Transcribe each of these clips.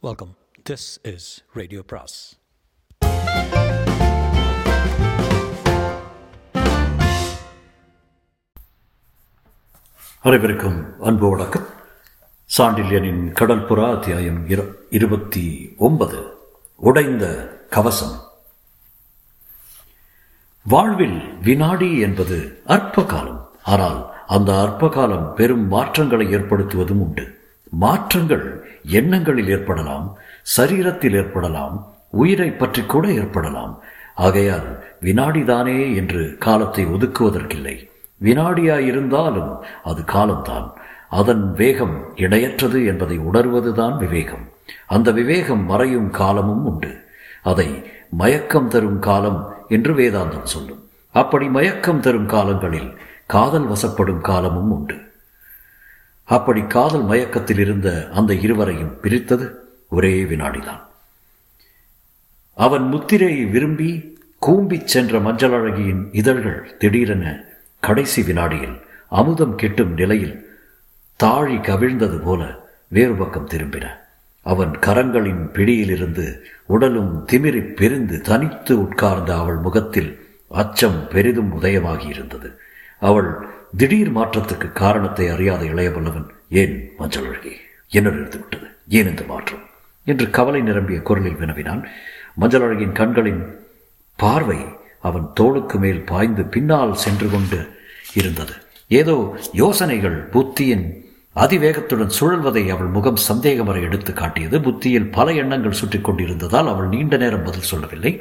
Welcome this is radio Praise அனைவருக்கும் அன்பு வணக்கம். சாண்டில்யனின் கடற்புறா அத்தியாயம் இரு- இருபத்தி ஒன்பது. உடைந்த கவசம். வாழ்வில் வினாடி என்பது அற்ப காலம் ஆனால் அந்த அற்ப காலம் பெரும் மாற்றங்களை ஏற்படுத்துவதும் உண்டு. மாற்றங்கள் எண்ணங்களில் ஏற்படலாம் சரீரத்தில் ஏற்படலாம் உயிரை பற்றி கூட ஏற்படலாம். ஆகையால் வினாடிதானே என்று காலத்தை ஒதுக்குவதற்கில்லை. வினாடியாயிருந்தாலும் அது காலம்தான். அதன் வேகம் இணையற்றது என்பதை உணர்வதுதான் விவேகம். அந்த விவேகம் மறையும் காலமும் உண்டு. அதை மயக்கம் தரும் காலம் என்று வேதாந்தம் சொல்லும். அப்படி மயக்கம் தரும் காலங்களில் காதல் வசப்படும் காலமும் உண்டு. அப்படி காதல் மயக்கத்தில் இருந்த அந்த இருவரையும் பிரித்தது ஒரே வினாடிதான். அவன் முத்திரையை விரும்பி கூம்பிச் சென்ற மஞ்சள் அழகியின் இதழ்கள் திடீரென கடைசி வினாடியில் அமுதம் கெட்டும் நிலையில் தாழி கவிழ்ந்தது போல வேறு பக்கம் திரும்பின. அவன் கரங்களின் பிடியிலிருந்து உடலும் திமிரி பிரிந்து தனித்து உட்கார்ந்த அவள் முகத்தில் அச்சம் பெரிதும் உதயமாகி இருந்தது அவள் திடீர் மாற்றத்துக்கு காரணத்தை அறியாத இளையவல்லவன் ஏன் மஞ்சள் அழகி? என்ன விட்டது ஏன் இந்த மாற்றம்? என்று கவலை நிரம்பிய குரலில் வினவினான். மஞ்சள் அழகின் கண்களின் பார்வை அவன் தோளுக்கு மேல் பாய்ந்து பின்னால் சென்று கொண்டு இருந்தது. ஏதோ யோசனைகள் புத்தியின் அதிவேகத்துடன் சுழல்வதை அவள் முகம் சந்தேகம் வரை எடுத்து காட்டியது. புத்தியில் பல எண்ணங்கள் சுற்றி கொண்டிருந்ததால் அவள் நீண்ட நேரம் பதில் சொல்லவில்லை.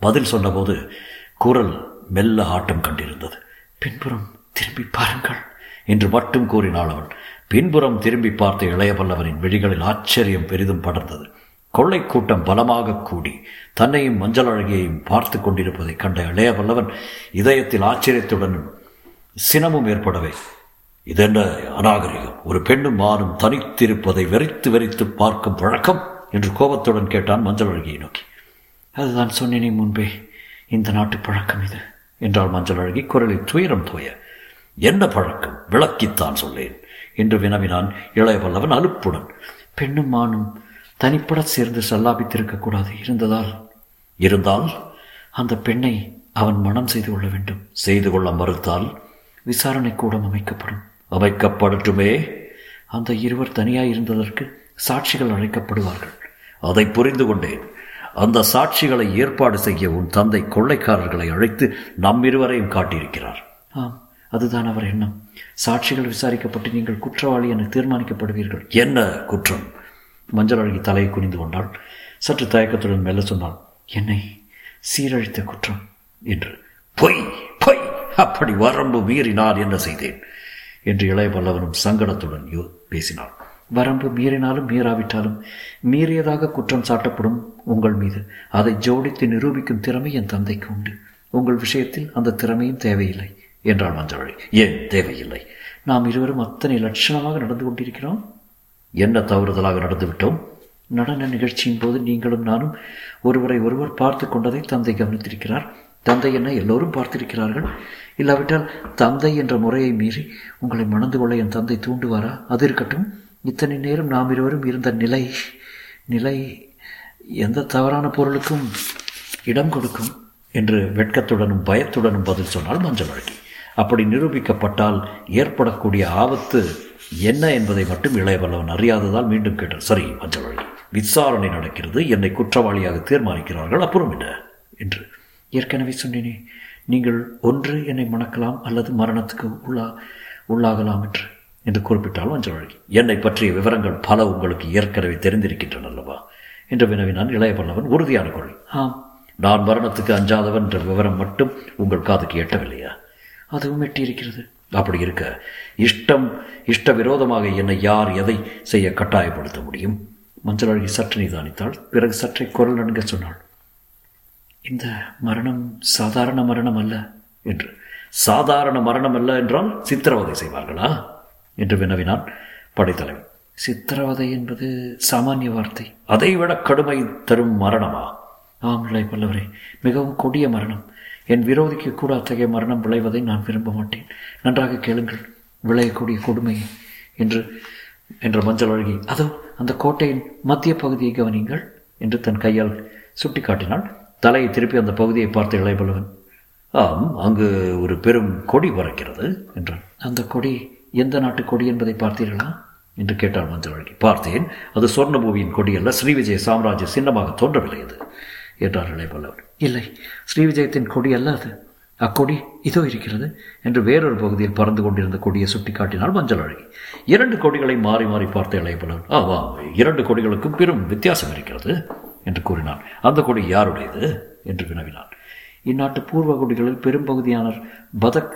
பதில் சொன்னபோது குரல் மெல்ல ஆட்டம் கண்டிருந்தது. பின்புறம் திரும்பி பாருங்கள் என்று மட்டும் கூறினாள் அவள். பின்புறம் திரும்பி பார்த்த இளையவல்லவனின் விழிகளில் ஆச்சரியம் பெரிதும் படர்ந்தது. கொள்ளை கூட்டம் பலமாக கூடி தன்னையும் மஞ்சள் அழகியையும் பார்த்து கொண்டிருப்பதைக் கண்ட இளையவல்லவன் இதயத்தில் ஆச்சரியத்துடனும் சினமும் ஏற்படவே இதென்ன அநாகரிகம்? ஒரு பெண்ணும் மானும் தனித்திருப்பதை வெறித்து வெறித்து பார்க்கும் பழக்கம்? என்று கோபத்துடன் கேட்டான் மஞ்சள் அழகியை நோக்கி. அதுதான் சொன்னேனே முன்பே இந்த நாட்டு பழக்கம் இது. என்றாள் மஞ்சள் அழகி குரலில் துயரம் தோய. என்ன பழக்கம்? விளக்கித்தான் சொல்லேன் என்று வினவினான் இளையவல்லவன் அலுப்புடன். பெண்ணும் மானும் தனிப்பட சேர்ந்து சல்லாபித்திருக்க கூடாது இருந்ததால்? இருந்தால் அந்த பெண்ணை அவன் மனம் செய்து கொள்ள வேண்டும். செய்து கொள்ள மறுத்தால் விசாரணை கூடம் அமைக்கப்படும். அமைக்கப்படட்டுமே. அந்த இருவர் தனியாய் இருந்ததற்கு சாட்சிகள் அழைக்கப்படுவார்கள். அதை புரிந்து கொண்டேன். அந்த சாட்சிகளை ஏற்பாடு செய்ய உன் தந்தை கொள்ளைக்காரர்களை அழைத்து நம் இருவரையும் காட்டியிருக்கிறார். ஆம் அதுதான் அவர் எண்ணம். சாட்சிகள் விசாரிக்கப்பட்டு நீங்கள் குற்றவாளி என தீர்மானிக்கப்படுவீர்கள். என்ன குற்றம்? மஞ்சள் அழகி தலையை குனிந்து கொண்டாள். சற்று தயக்கத்துடன் மெல்ல சொன்னாள் என்னை சீரழித்த குற்றம். என்று பொய் பொய் அப்படி வரம்பு மீறி நான் என்ன செய்தேன்? என்று இளைய பல்லவனும் சங்கடத்துடன் யோ பேசினாள். வரம்பு மீறினாலும் மீறாவிட்டாலும் மீறியதாக குற்றம் சாட்டப்படும் உங்கள் மீது. அதை ஜோடித்து நிரூபிக்கும் திறமை என் தந்தைக்கு உண்டு. உங்கள் விஷயத்தில் அந்த திறமையும் தேவையில்லை என்றாள் மஞ்சவழி. ஏன் தேவையில்லை? நாம் இருவரும் அத்தனை லட்சணமாக நடந்து கொண்டிருக்கிறோம். என்ன தவறுதலாக நடந்துவிட்டோம்? நடன நிகழ்ச்சியின் போது நீங்களும் நானும் ஒருவரை ஒருவர் பார்த்து கொண்டதை தந்தை கவனித்திருக்கிறார். தந்தை என்ன எல்லோரும் பார்த்திருக்கிறார்கள். இல்லாவிட்டால் தந்தை என்ற முறையை மீறி உங்களை மணந்து கொள்ள என் தந்தை தூண்டுவாரா? அது இருக்கட்டும். இத்தனை நேரம் நாம் இருவரும் இருந்த நிலை நிலை எந்த தவறான பொருளுக்கும் இடம் கொடுக்கும் என்று வெட்கத்துடனும் பயத்துடனும் பதில் சொன்னால் மஞ்சள் அழகி அப்படி நிரூபிக்கப்பட்டால் ஏற்படக்கூடிய ஆபத்து என்ன என்பதை மட்டும் இளையவல்லவன் அறியாததால் மீண்டும் கேட்டார். சரி மஞ்சள் அழகி விசாரணை நடக்கிறது. என்னை குற்றவாளியாக தீர்மானிக்கிறார்கள். அப்புறம் என்ன? என்று ஏற்கனவே சொன்னேனே. நீங்கள் ஒன்று என்னை மணக்கலாம் அல்லது மரணத்துக்கு உள்ளா உள்ளாகலாம் என்று என்று குறிப்பிட்டால் மஞ்சள் அழகி என்னை பற்றிய விவரங்கள் பல உங்களுக்கு ஏற்கனவே தெரிந்திருக்கின்றன அல்லவா? என்று வினவினான் இளையவல்லவன் உறுதியான குரல். ஆம் நான் மரணத்துக்கு அஞ்சாதவன் என்ற விவரம் மட்டும் உங்கள் காதுக்கு எட்டவில்லையா? அதுவும் எட்டியிருக்கிறது. அப்படி இருக்க இஷ்டம் இஷ்ட விரோதமாக என்னை யார் எதை செய்ய கட்டாயப்படுத்த முடியும்? மஞ்சள் அழகி சற்று நிதானித்தாள் பிறகு சற்றே குரல் நடுங்க சொன்னாள். இந்த மரணம் சாதாரண மரணம் அல்ல. என்று. சாதாரண மரணம் அல்ல என்றால் சித்திரவதை செய்வார்களா? என்று வினவினான் படைத்தலைவன். சித்திரவதை என்பது சாமானிய வார்த்தை. அதைவிட கடுமை தரும் மரணமா? ஆம் பல்லவரே மிகவும் கொடிய மரணம். என் விரோதிக்கு கூட அத்தகைய மரணம் விளைவதை நான் விரும்ப மாட்டேன். நன்றாக கேளுங்கள் விளையக்கூடிய கொடுமை என்று என்ற மஞ்சள் அழகி. அதோ அந்த கோட்டையின் மத்திய பகுதியை கவனிங்கள் என்று தன் கையால் சுட்டிக்காட்டினாள். தலையை திருப்பி அந்த பகுதியை பார்த்து இளையபலவன் ஆம் அங்கு ஒரு பெரும் கொடி பறக்கிறது என்றான். அந்த கொடி எந்த நாட்டு கொடி என்பதை பார்த்தீர்களா? என்று கேட்டாள் மஞ்சள் பார்த்தேன் அது சொர்ணபூமியின் கொடியல்ல ஸ்ரீவிஜய சாம்ராஜ்ய சின்னமாக தோன்றவில்லை அது என்றார் இளையபல்லவர் இல்லை ஸ்ரீவிஜயத்தின் கொடி அல்ல அது. அக்கொடி இதோ இருக்கிறது என்று வேறொரு பகுதியில் பறந்து கொண்டிருந்த கொடியை சுட்டி காட்டினாள் மஞ்சள் அழகி இரண்டு கொடிகளை மாறி மாறி பார்த்த இளையபல்லவர் ஆவா இரண்டு கொடிகளுக்கும் பெரும் வித்தியாசம் இருக்கிறது என்று கூறினான் அந்த கொடி யாருடையது? என்று வினவினான் இந்நாட்டு பூர்வ கொடிகளில் பெரும்பகுதியானர் பதக்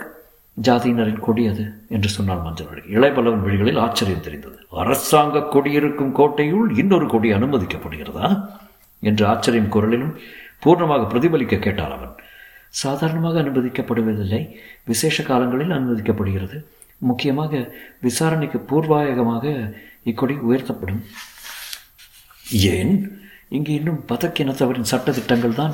ஜாதியினரின் கொடி அது என்று சொன்னார் மஞ்சள் இளைபலவன் இளையபல்லவன் வழிகளில் ஆச்சரியம் தெரிந்தது. அரசாங்க கொடியிருக்கும் கோட்டையுள் இன்னொரு கொடி அனுமதிக்கப்படுகிறதா? என்று ஆச்சரியம் குரலிலும் பூர்ணமாக பிரதிபலிக்க கேட்டார் அவன். சாதாரணமாக அனுமதிக்கப்படுவதில்லை. விசேஷ காலங்களில் அனுமதிக்கப்படுகிறது. முக்கியமாக விசாரணைக்கு பூர்வாயகமாக இக்கொடி உயர்த்தப்படும். ஏன்? இங்கு இன்னும் பதக் இனத்தவரின் சட்ட திட்டங்கள் தான்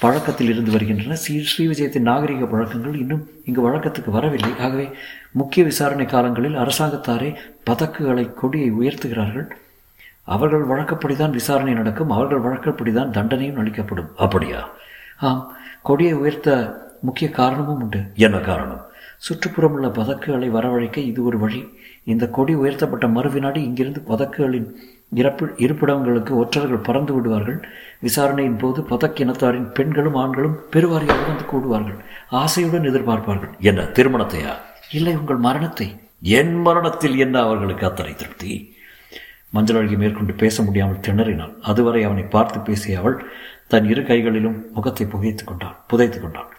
பழக்கத்தில் இருந்து வருகின்றன. ஸ்ரீ ஸ்ரீ விஜயத்தின் நாகரிக பழக்கங்கள் இன்னும் இங்கு வழக்கத்துக்கு வரவில்லை. ஆகவே முக்கிய விசாரணை காலங்களில் அரசாங்கத்தாரே பதக்குகளை கொடியை உயர்த்துகிறார்கள். அவர்கள் வழக்கப்படிதான் விசாரணை நடக்கும். அவர்கள் வழக்கப்படிதான் தண்டனையும் அளிக்கப்படும். அப்படியா? ஆம். கொடியை உயர்த்த முக்கிய காரணமும் உண்டு. என்ன காரணம்? சுற்றுப்புறம் உள்ள பதக்குகளை வரவழைக்க இது ஒரு வழி. இந்த கொடி உயர்த்தப்பட்ட மறுவினாடி இங்கிருந்து பதக்குகளின் இறப்பு இருப்பிடங்களுக்கு ஒற்றர்கள் பறந்து விடுவார்கள். விசாரணையின் போது பதக் இனத்தாரின் பெண்களும் ஆண்களும் பெருவாரியாக வந்து கூடுவார்கள். ஆசையுடன் எதிர்பார்ப்பார்கள். என்ன திருமணத்தையா? இல்லை உங்கள் மரணத்தை. என் மரணத்தில் என்ன அவர்களுக்கு அத்தனை திருப்தி? மஞ்சள் அழகி மேற்கொண்டு பேச முடியாமல் திணறினாள். அதுவரை அவனை பார்த்து பேசிய அவள் தன் இரு கைகளிலும் முகத்தை புகைத்துக் கொண்டாள். புதைத்துக் கொண்டாள்.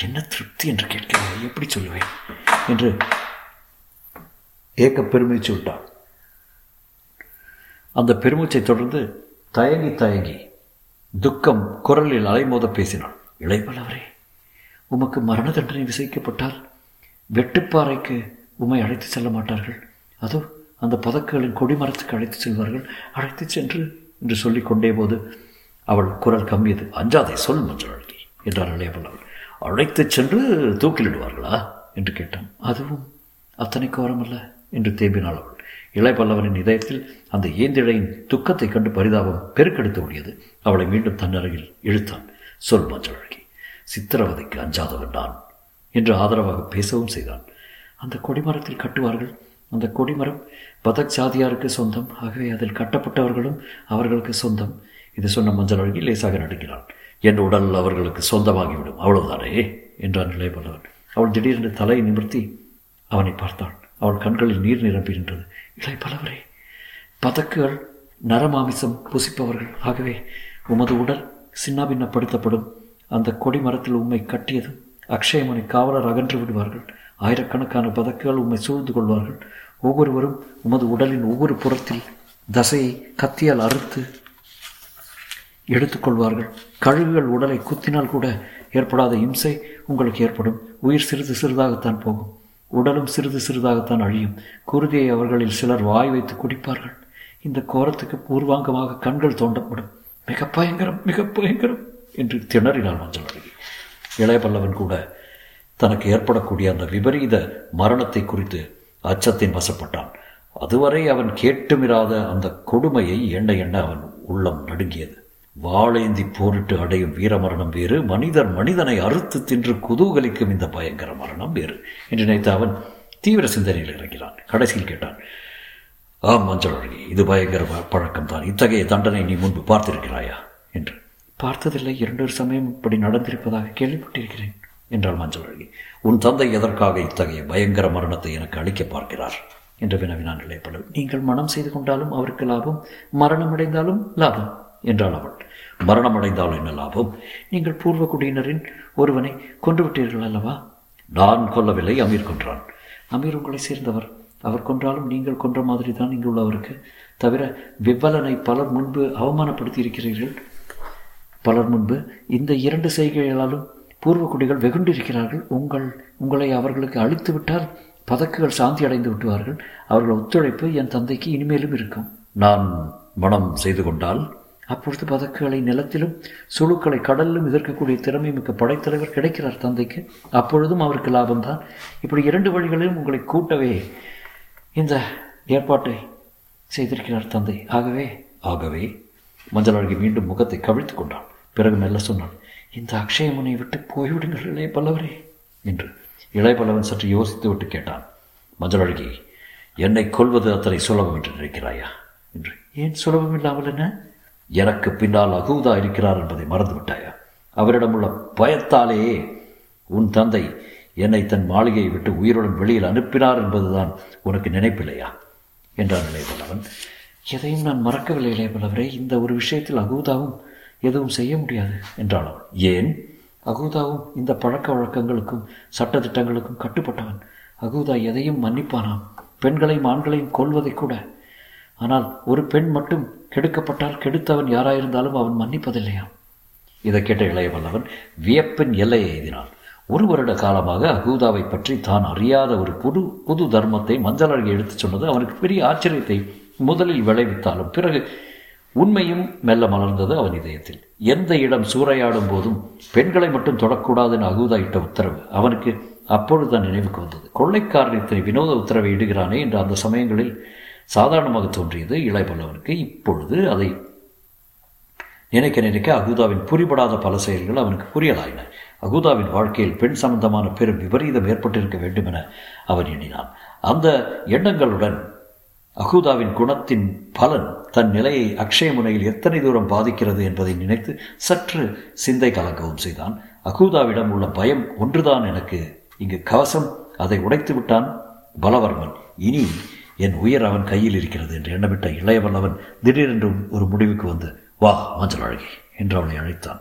என்ன திருப்தி என்று கேட்கிறேன்? எப்படி சொல்லுவேன்? என்று ஏக்க பெருமிச்சு விட்டாள் அந்த பெருமூச்சை தொடர்ந்து தயங்கி தயங்கி துக்கம் குரலில் அலைமோத பேசினாள் இளைவலவரே உமக்கு மரண தண்டனை விசைக்கப்பட்டால் வெட்டுப்பாறைக்கு உம்மை அழைத்து செல்ல மாட்டார்கள். அதோ அந்த பதக்குகளின் கொடிமரத்துக்கு அழைத்து செல்வார்கள். அழைத்து சென்று என்று சொல்லிக் கொண்டே போது அவள் குரல் கம்மியது அஞ்சாதே சொல் மஞ்சள் அழகி என்றார் இளையவல்லவர் அழைத்துச் சென்று தூக்கிலிடுவார்களா? என்று கேட்டான். அதுவும் அத்தனை கோரமல்ல என்று தேம்பினாள் அவள். இளையபல்லவனின் இதயத்தில் அந்த ஏந்திழையின் துக்கத்தை கண்டு பரிதாபம் பெருக்கெடுத்து ஓடியது. அவளை மீண்டும் தன்னருகில் இழுத்தான். சொல் மஞ்சள் அழகி சித்திரவதைக்கு அஞ்சாதவன் நான் என்று ஆதரவாக பேசவும் செய்தான். அந்த கொடிமரத்தில் கட்டுவார்கள். அந்த கொடிமரம் பதக் சாதியாருக்கு சொந்தம். ஆகவே அதில் கட்டப்பட்டவர்களும் அவர்களுக்கு சொந்தம் இது சொன்ன மஞ்சள் அழகி லேசாக நடுங்கினான் என் உடல் அவர்களுக்கு சொந்தமாகிவிடும். அவ்வளவுதானே? என்றான் இளையபல்லவன் அவள் திடீரென்று தலையை நிமிர்த்தி அவனை பார்த்தாள். அவள் கண்களில் நீர் நிரம்புகின்றது நின்றது. பலவரே பதக்குகள் நரமாமிசம் புசிப்பவர்கள். ஆகவே உமது உடல் சின்னாபின்னப்படுத்தப்படும். அந்த கொடி மரத்தில் உம்மை கட்டியதும் அக்ஷயமனை காவலர் அகன்று விடுவார்கள். ஆயிரக்கணக்கான பதக்குகள் உம்மை சூழ்ந்து கொள்வார்கள். ஒவ்வொருவரும் உமது உடலின் ஒவ்வொரு புறத்தில் தசையை கத்தியால் அறுத்து எடுத்துக்கொள்வார்கள். கழுகுகள் உடலை குத்தினால் கூட ஏற்படாத இம்சை உங்களுக்கு ஏற்படும். உயிர் சிறிது சிறிதாகத்தான் போகும். உடலும் சிறிது சிறிதாகத்தான் அழியும். குருதியை அவர்களில் சிலர் வாய் வைத்து குடிப்பார்கள். இந்த கோரத்துக்கு பூர்வாங்கமாக கண்கள் தோண்டப்படும் மிக பயங்கரம் மிக பயங்கரம் என்று திணறினாள் மஞ்சள். அழகி இளைய பல்லவன் கூட தனக்கு ஏற்படக்கூடிய அந்த விபரீத மரணத்தை குறித்து அச்சத்தின் வசப்பட்டான். அதுவரை அவன் கேட்டுமிராத அந்த கொடுமையை எண்ண எண்ண அவன் உள்ளம் நடுங்கியது. வாழேந்தி போரிட்டு அடையும் வீரமரணம் வேறு மனிதர் மனிதனை அறுத்து தின்று குதூகலிக்கும் இந்த பயங்கர மரணம் வேறு. என்று நினைத்த அவன் தீவிர சிந்தனையில் இறங்கினான். கடைசியில் கேட்டான் ஆம் மஞ்சள் அழகி இது பயங்கர பழக்கம்தான். இத்தகைய தண்டனை நீ முன்பு பார்த்திருக்கிறாயா? என்று. பார்த்ததில்லை இரண்டொரு சமயம் இப்படி நடந்திருப்பதாக கேள்விப்பட்டிருக்கிறேன் என்றாள் மஞ்சள் அழகி. உன் தந்தை எதற்காக இத்தகைய பயங்கர மரணத்தை எனக்கு அளிக்க பார்க்கிறார்? என்று வினவினான் இளையப்படல் நீங்கள் மனம் செய்து கொண்டாலும் அவருக்கு லாபம் மரணம் அடைந்தாலும் லாபம். என்றாள் அவள் மரணம் அடைந்தால் என்ன லாபம்? நீங்கள் பூர்வ குடியினரின் ஒருவனை கொன்று விட்டீர்கள் அல்லவா? நான் கொல்லவில்லை அமீர் கொன்றான். அமீர் உங்களை சேர்ந்தவர். அவர் கொன்றாலும் நீங்கள் கொன்ற மாதிரி தான் இங்கு உள்ளவருக்கு. தவிர விவ்வலனை பலர் முன்பு அவமானப்படுத்தி இருக்கிறீர்கள் பலர் முன்பு இந்த இரண்டு செய்கைகளாலும் பூர்வ குடிகள் வெகுண்டிருக்கிறார்கள். உங்கள் உங்களை அவர்களுக்கு அழித்து விட்டால் பதக்குகள் சாந்தி அடைந்து விட்டுவார்கள். அவர்கள் ஒத்துழைப்பு என் தந்தைக்கு இனிமேலும் இருக்கும். நான் மனம் செய்து கொண்டால் அப்பொழுது பதக்குகளை நிலத்திலும் சுழுக்களை கடலிலும் எதிர்க்கக்கூடிய திறமை மிக்க படைத்தலைவர் கிடைக்கிறார் தந்தைக்கு. அப்பொழுதும் அவருக்கு லாபம்தான். இப்படி இரண்டு வழிகளிலும் உங்களை கூட்டவே இந்த ஏற்பாட்டை செய்திருக்கிறார் தந்தை. ஆகவே ஆகவே மஞ்சள் அழகி மீண்டும் முகத்தை கவிழ்த்து கொண்டான். பிறகு மெல்ல சொன்னான் இந்த அக்ஷயமுனை விட்டு போய்விடுங்கள் இளைய பல்லவரே என்று. இளைய பல்லவன் சற்று யோசித்து விட்டு கேட்டான் மஞ்சள் அழகி என்னை கொல்வது அத்தனை சுலபம் என்று நினைக்கிறாயா? என்று. ஏன் சுலபம் இல்லாமல் என்ன? எனக்கு பின்னால் அகூதா இருக்கிறார் என்பதை மறந்துவிட்டாயா? அவரிடம் உள்ள பயத்தாலேயே உன் தந்தை என்னை தன் மாளிகையை விட்டு உயிருடன் வெளியில் அனுப்பினார் என்பதுதான் உனக்கு நினைப்பில்லையா? என்றான் இளையபல்லவன் எதையும் நான் மறக்கவில்லை இளையபல்லவரே இந்த ஒரு விஷயத்தில் அகூதாவும் எதுவும் செய்ய முடியாது என்றாள் அவன் ஏன்? அகூதாவும் இந்த பழக்க வழக்கங்களுக்கும் சட்டத்திட்டங்களுக்கும் கட்டுப்பட்டவன். அகூதா எதையும் மன்னிப்பானாம். பெண்களையும் ஆண்களையும் கொள்வதை கூட ஆனால் ஒரு பெண் மட்டும் கெடுக்கப்பட்டால் கெடுத்தவன் யாராயிருந்தாலும் அவன் மன்னிப்பதில்லையாம் இதை கேட்ட இளையவல்லவன் வியப்பின் எல்லையை எழுதினான் ஒரு வருட காலமாக அகூதாவை பற்றி தான் அறியாத ஒரு புது புது தர்மத்தை மஞ்சள் அழகி எடுத்துச் சொன்னது அவனுக்கு பெரிய ஆச்சரியத்தை முதலில் விளைவித்தாலும் பிறகு உண்மையும் மெல்ல மலர்ந்தது அவன் இதயத்தில். எந்த இடம் சூறையாடும் போதும் பெண்களை மட்டும் தொடக்கூடாதுன்னு அகூதா இட்ட உத்தரவு அவனுக்கு அப்பொழுதுதான் நினைவுக்கு வந்தது. கொள்ளைக்காரன் இத்தனை வினோத உத்தரவை இடுகிறானே என்று அந்த சமயங்களில் சாதாரணமாக தோன்றியது இளையபல்லவனுக்கு இப்பொழுது அதை நினைக்க நினைக்க அகூதாவின் புரிபடாத பல செயல்கள் அவனுக்கு புரியலாயின. அகூதாவின் வாழ்க்கையில் பெண் சம்பந்தமான பெரும் விபரீதம் ஏற்பட்டிருக்க வேண்டும் என அவன் எண்ணினான். அந்த எண்ணங்களுடன் அகூதாவின் குணத்தின் பலன் தன் நிலையை அக்ஷய முனையில் எத்தனை தூரம் பாதிக்கிறது என்பதை நினைத்து சற்று சிந்தை கலங்கவும் செய்தான். அகூதாவிடம் உள்ள பயம் ஒன்றுதான் எனக்கு. இங்கு கவசம் அதை உடைத்து விட்டான் பலவர்மன். இனி என் உயிர் அவன் கையில் இருக்கிறது என்று எண்ணமிட்ட இளையவல்லவன் திடீரென்று ஒரு முடிவுக்கு வந்து வா மஞ்சள் அழகி என்று அவளை அழைத்தான்.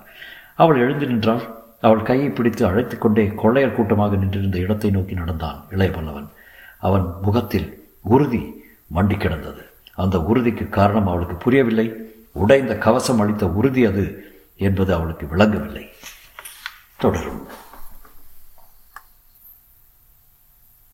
அவள் எழுந்து நின்றாள். அவள் கையை பிடித்து அழைத்து கொண்டே கொள்ளையர் கூட்டமாக நின்றிருந்த இடத்தை நோக்கி நடந்தான் இளையவல்லவன் அவன் முகத்தில் உறுதி மண்டி கிடந்தது. அந்த உறுதிக்கு காரணம் அவளுக்கு புரியவில்லை. உடைந்த கவசம் அளித்த உறுதி அது என்பது அவளுக்கு விளங்கவில்லை. தொடரும்.